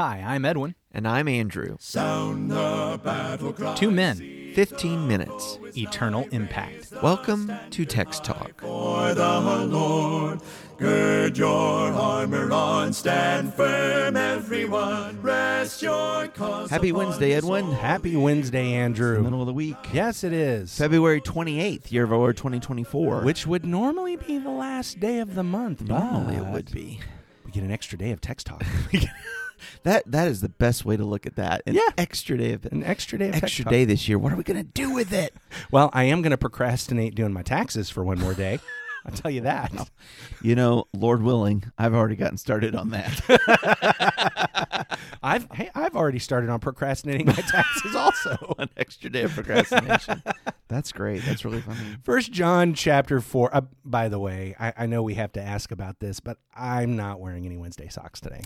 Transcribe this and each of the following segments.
Hi, I'm Edwin. And I'm Andrew. Sound the battle cry. Two men, 15 minutes. eternal impact. Welcome to Text Talk. For the Lord, gird your armor on, stand firm, everyone. Rest your cause. Happy Wednesday, Edwin. Happy Wednesday, Andrew. Middle of the week. Yes, it is. February 28th, year of our Lord 2024. Which would normally be the last day of the month. normally it would be. We get an extra day of text talk. That That is the best way to look at that. An Yeah. extra day of an extra day of Extra talk. day this year. What are we going to do with it? Well, I am going to procrastinate doing my taxes for one more day. I'll tell you that. You know, Lord willing, I've already gotten started on that. I've hey, I've already started on procrastinating my taxes also. An extra day of procrastination. That's great. That's really funny. First John chapter four. Uh, by the way, I, I know we have to ask about this, but I'm not wearing any Wednesday socks today.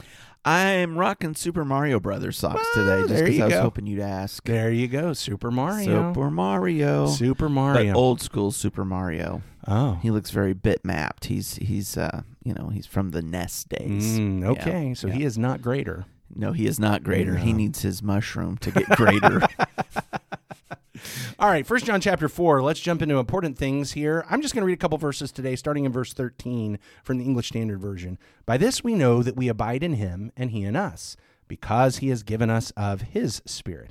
I'm rocking Super Mario Brothers socks Well, today just because I was hoping you'd ask. There you go, Super Mario. Super Mario. Super But Mario. old school Super Mario. Oh, He looks very bitmapped. He's he's uh you know he's from the NES days. Mm, Yeah. okay, so he is not greater. No, he is not greater. He needs his mushroom to get greater. All right, First John chapter four. Let's jump into important things here. I'm just going to read a couple verses today, starting in verse 13 from the English Standard Version. By this we know that we abide in Him, and He in us, because He has given us of His Spirit.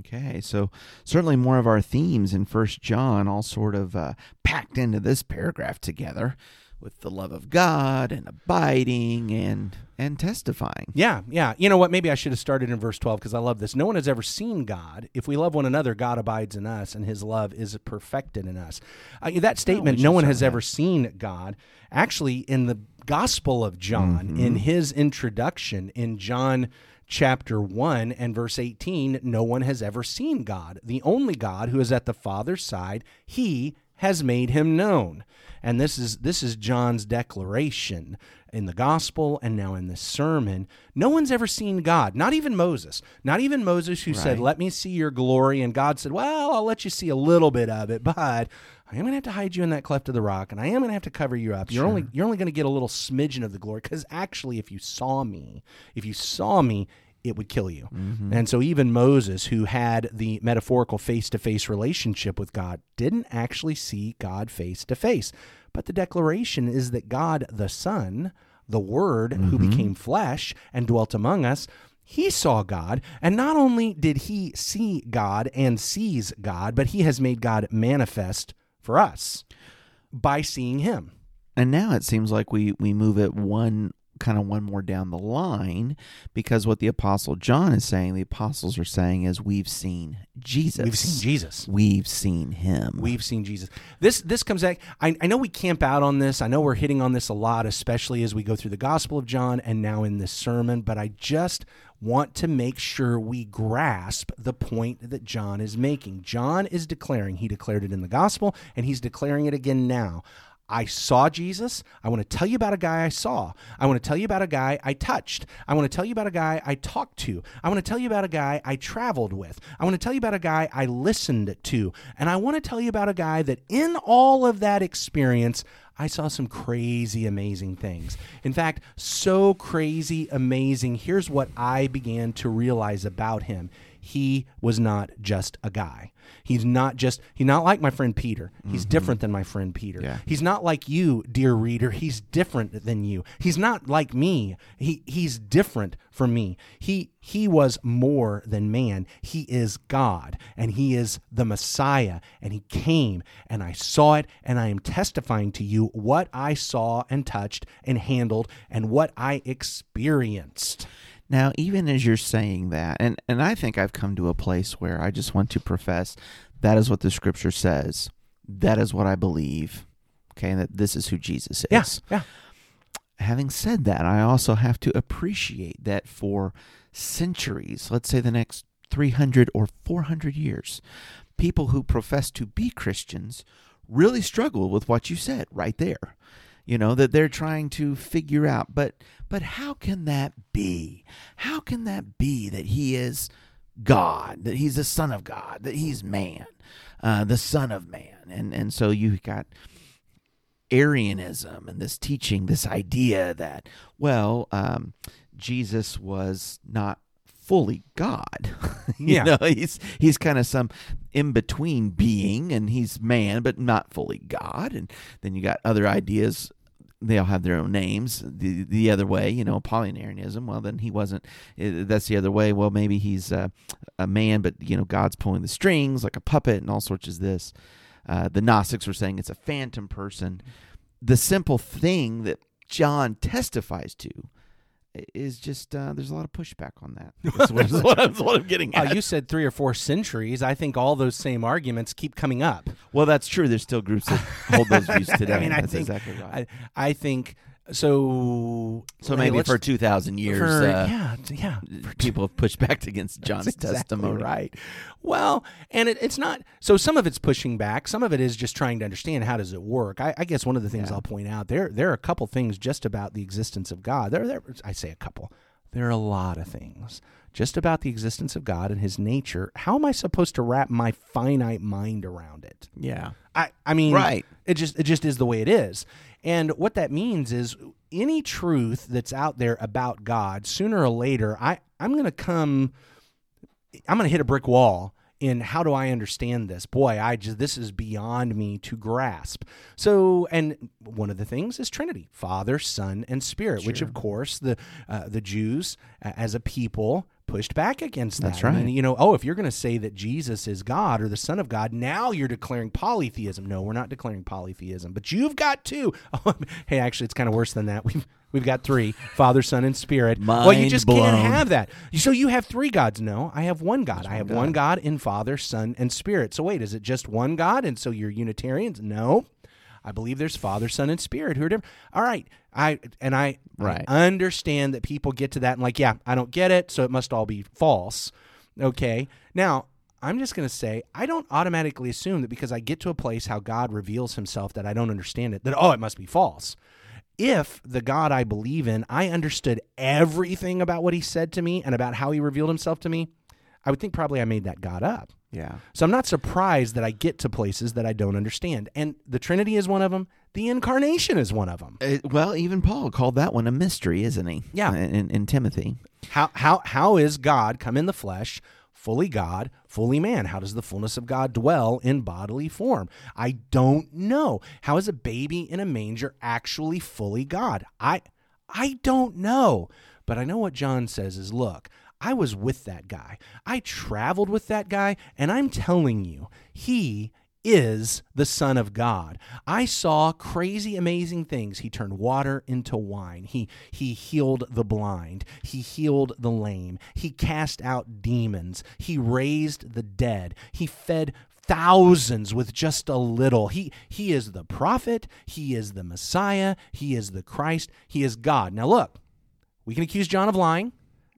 Okay, so certainly more of our themes in First John all sort of uh, packed into this paragraph together with the love of God and abiding and and testifying. Yeah, yeah. You know what? Maybe I should have started in verse 12 because I love this. No one has ever seen God. If we love one another, God abides in us, and his love is perfected in us. Uh, that statement, should no one has with ever seen God, actually, in the Gospel of John, in his introduction in John chapter 1 and verse 18, no one has ever seen God. The only God who is at the Father's side, he has made him known. And this is this is John's declaration in the gospel and now in this sermon. No one's ever seen God, not even Moses. Not even Moses who said, "Let me see your glory." And God said, "Well, I'll let you see a little bit of it, but I am going to have to hide you in that cleft of the rock and I am going to have to cover you up. You're only you're only going to get a little smidgen of the glory cuz actually if you saw me, if you saw me, it would kill you. Mm-hmm. And so even Moses, who had the metaphorical face to face relationship with God, didn't actually see God face to face. But the declaration is that God the Son, the Word who mm-hmm. became flesh and dwelt among us, he saw God. And not only did he see God and sees God, but he has made God manifest for us by seeing him. And now it seems like we we move it one kind of one more down the line because what the apostle John is saying, the apostles are saying is we've seen Jesus. We've seen Jesus. We've seen him. We've seen Jesus. This this comes back. I, I know we camp out on this. I know we're hitting on this a lot, especially as we go through the Gospel of John and now in this sermon. But I just want to make sure we grasp the point that John is making. John is declaring. He declared it in the Gospel, and he's declaring it again now. I saw Jesus. I want to tell you about a guy I saw. I want to tell you about a guy I touched. I want to tell you about a guy I talked to. I want to tell you about a guy I traveled with. I want to tell you about a guy I listened to. And I want to tell you about a guy that in all of that experience, I saw some crazy, amazing things. In fact, so crazy, amazing. Here's what I began to realize about him he was not just a guy. He's not just, he's not like my friend Peter. He's mm-hmm. different than my friend Peter. Yeah. He's not like you, dear reader. He's different than you. He's not like me. He he's different from me. He he was more than man. He is God and he is the Messiah and he came and I saw it and I am testifying to you what I saw and touched and handled and what I experienced. Now, even as you're saying that, and, and I think I've come to a place where I just want to profess that is what the scripture says. That is what I believe. Okay, and that this is who Jesus is. Yes. Yeah. Having said that, I also have to appreciate that for centuries, let's say the next 300 or 400 years, people who profess to be Christians really struggle with what you said right there. You know that they're trying to figure out, but but how can that be? How can that be that he is God, that he's the Son of God, that he's man, uh, the Son of Man, and and so you got Arianism and this teaching, this idea that well, um, Jesus was not fully God. you Yeah. know, he's he's kind of some in between being, and he's man, but not fully God. And then you got other ideas. They all have their own names. The the other way, you know, Apollinarianism. Well, then he wasn't. eh, That's the other way. Well, maybe he's uh, a man, but you know, God's pulling the strings like a puppet, and all sorts of this. Uh, the Gnostics were saying it's a phantom person. The simple thing that John testifies to is just uh, there's a lot of pushback on that. That's what, that's what I'm, that's what I'm getting Uh, you said three or four centuries. I think all those same arguments keep coming up. well, that's true. There's still groups that hold those views today. I mean, I that's think exactly right. I, I think so. so maybe for 2,000 years, for- uh, yeah, yeah. people have pushed back against John's exactly testimony. right. Well, and it, it's not. So some of it's pushing back. Some of it is just trying to understand how does it work. I, I guess one of the things I'll point out there there are a couple things just about the existence of God. There, there. I say a couple. There are a lot of things just about the existence of God and His nature. How am I supposed to wrap my finite mind around it? Yeah. I, I mean, Right. It just it just is the way it is, and what that means is any truth that's out there about God, sooner or later, I I'm going to come. I'm going to hit a brick wall in how do I understand this? Boy, I just this is beyond me to grasp. So, and one of the things is Trinity, Father, Son, and Spirit, which of course the uh, the Jews uh, as a people pushed back against that. That's I mean, you know, oh, if you're going to say that Jesus is God or the Son of God, now you're declaring polytheism. No, we're not declaring polytheism, but you've got two. Oh, hey, actually, it's kind of worse than that. We've we've got three: Father, Son, and Spirit. well, you just blown. can't have that. So you have three gods? No, I have one God. I have one God in Father, Son, and Spirit. So wait, is it just one God? And so you're Unitarians? No. I believe there's Father, Son, and Spirit who are different. All right, I and I, Right. I understand that people get to that and like, yeah, I don't get it, so it must all be false. Okay, now I'm just going to say I don't automatically assume that because I get to a place how God reveals Himself that I don't understand it that oh it must be false. If the God I believe in, I understood everything about what He said to me and about how He revealed Himself to me, I would think probably I made that God up. Yeah. So I'm not surprised that I get to places that I don't understand. And the Trinity is one of them. The incarnation is one of them. Uh, well, even Paul called that one a mystery, isn't he? Yeah. In, in Timothy. How how how is God come in the flesh, fully God, fully man? How does the fullness of God dwell in bodily form? I don't know. How is a baby in a manger actually fully God? I I don't know. But I know what John says is look, I was with that guy. I traveled with that guy, and I'm telling you, he is the Son of God. I saw crazy, amazing things. He turned water into wine. He he healed the blind. He healed the lame. He cast out demons. He raised the dead. He fed thousands with just a little. He he is the prophet. He is the Messiah. He is the Christ. He is God. Now look, we can accuse John of lying.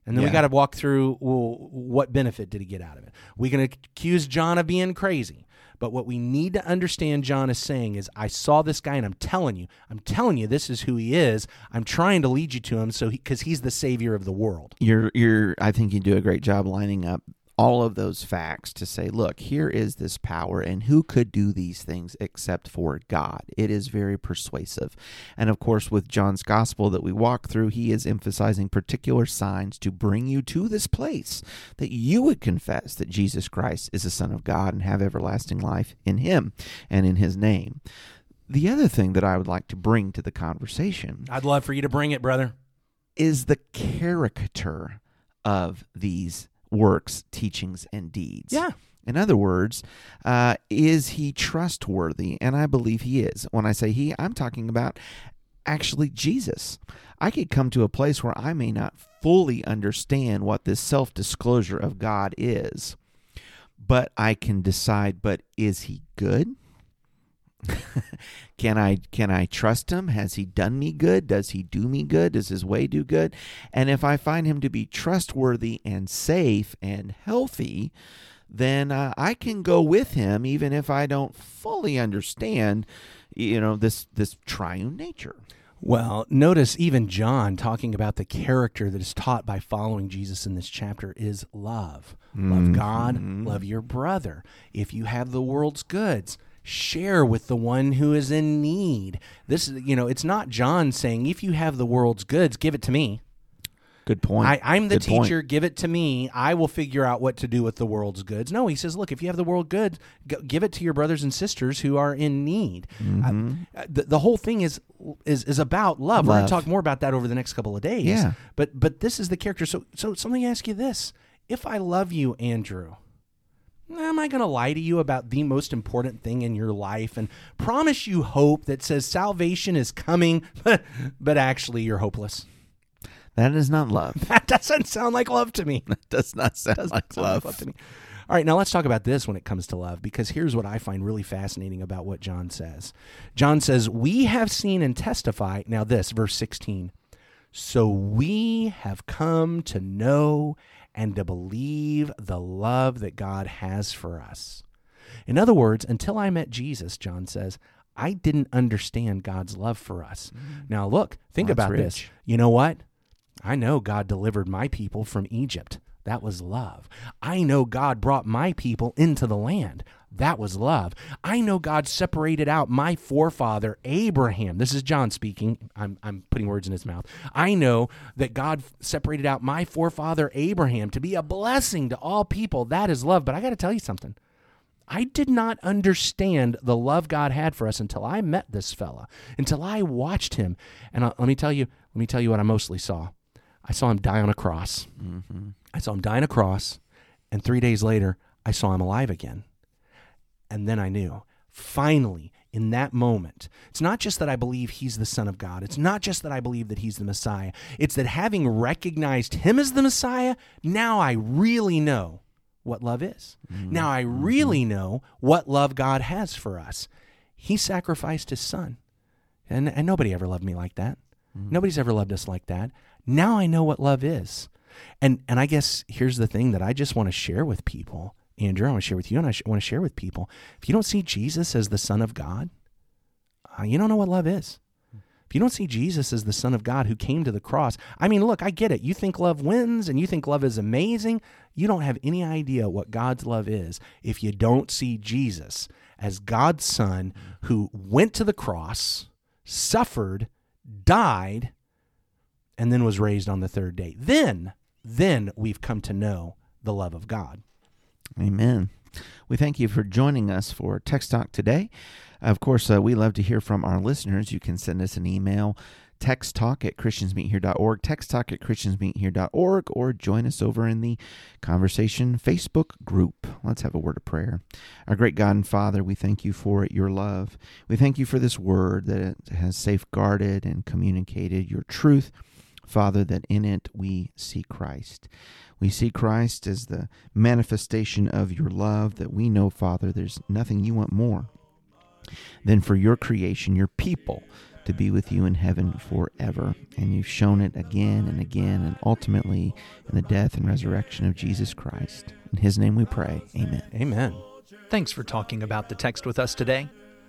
And then we got to walk through well, what benefit did he get out of it? We can accuse John of being crazy. But what we need to understand John is saying is I saw this guy and I'm telling you, I'm telling you this is who he is. I'm trying to lead you to him so cuz he's the savior of the world. you're you're I think you do a great job lining up all of those facts to say, look, here is this power, and who could do these things except for God? It is very persuasive. And of course, with John's gospel that we walk through, he is emphasizing particular signs to bring you to this place that you would confess that Jesus Christ is the Son of God and have everlasting life in him and in his name. The other thing that I would like to bring to the conversation I'd love for you to bring it, brother. is the caricature of these works, teachings, and deeds. Yeah. In other words, uh, is he trustworthy? And I believe he is. When I say he, I'm talking about actually Jesus. I could come to a place where I may not fully understand what this self disclosure of God is, but I can decide, but is he good? Can I can I trust him? Has he done me good? Does he do me good? Does his way do good? And if I find him to be trustworthy and safe and healthy, then uh, I can go with him even if I don't fully understand, you know, this this triune nature. Well, notice even John talking about the character that is taught by following Jesus in this chapter is love. Love God, love your brother. If you have the world's goods, share with the one who is in need. This is, you know, it's not John saying, if you have the world's goods, give it to me. Good point. I, I'm the Good point. teacher. Give it to me. I will figure out what to do with the world's goods. No, he says, look, if you have the world goods, g- give it to your brothers and sisters who are in need. Mm-hmm. Uh, the, the whole thing is is is about love. We're going to talk more about that over the next couple of days. Yeah. But but this is the character. So so so let me ask you this: If I love you, Andrew. Am I going to lie to you about the most important thing in your life and promise you hope that says salvation is coming, but, but actually you're hopeless? That is not love. That doesn't sound like love to me. That does not sound Doesn't like sound like love. love to me. All right, now let's talk about this when it comes to love, because here's what I find really fascinating about what John says. John says, We have seen and testify. Now, this, verse 16. So we have come to know and to believe the love that God has for us. In other words, until I met Jesus, John says, I didn't understand God's love for us. Mm. Now, look, think that's about this. You know what? I know God delivered my people from Egypt. That was love. I know God brought my people into the land. That was love. I know God separated out my forefather Abraham. This is John speaking. I'm, I'm putting words in his mouth. I know that God separated out my forefather Abraham to be a blessing to all people. That is love. But I got to tell you something. I did not understand the love God had for us until I met this fella, until I watched him. And uh, let me tell you, let me tell you what I mostly saw. I saw him die on a cross. Mm-hmm. I saw him die on a cross, and three days later, I saw him alive again. And then I knew, finally, in that moment, it's not just that I believe he's the Son of God. It's not just that I believe that he's the Messiah. It's that having recognized him as the Messiah, now I really know what love is. Mm-hmm. Now I mm-hmm. really know what love God has for us. He sacrificed his son. And, and nobody ever loved me like that. Nobody's ever loved us like that. Now I know what love is. And and I guess here's the thing that I just want to share with people. Andrew, I want to share with you and I want to share with people. If you don't see Jesus as the son of God, uh, you don't know what love is. If you don't see Jesus as the Son of God who came to the cross, I mean, look, I get it. You think love wins and you think love is amazing. You don't have any idea what God's love is if you don't see Jesus as God's Son who went to the cross, suffered, died, and then was raised on the third day. Then, then we've come to know the love of God. Amen. We thank you for joining us for Text Talk today. Of course, uh, we love to hear from our listeners. You can send us an email, texttalk at christiansmeethere.org, texttalk at christiansmeethere.org, or join us over in the Conversation Facebook group. Let's have a word of prayer. Our great God and Father, we thank you for your love. We thank you for this word that has safeguarded and communicated your truth. Father, that in it we see Christ. We see Christ as the manifestation of your love, that we know, Father, there's nothing you want more than for your creation, your people, to be with you in heaven forever. And you've shown it again and again, and ultimately in the death and resurrection of Jesus Christ. In his name we pray. Amen. Amen. Thanks for talking about the text with us today.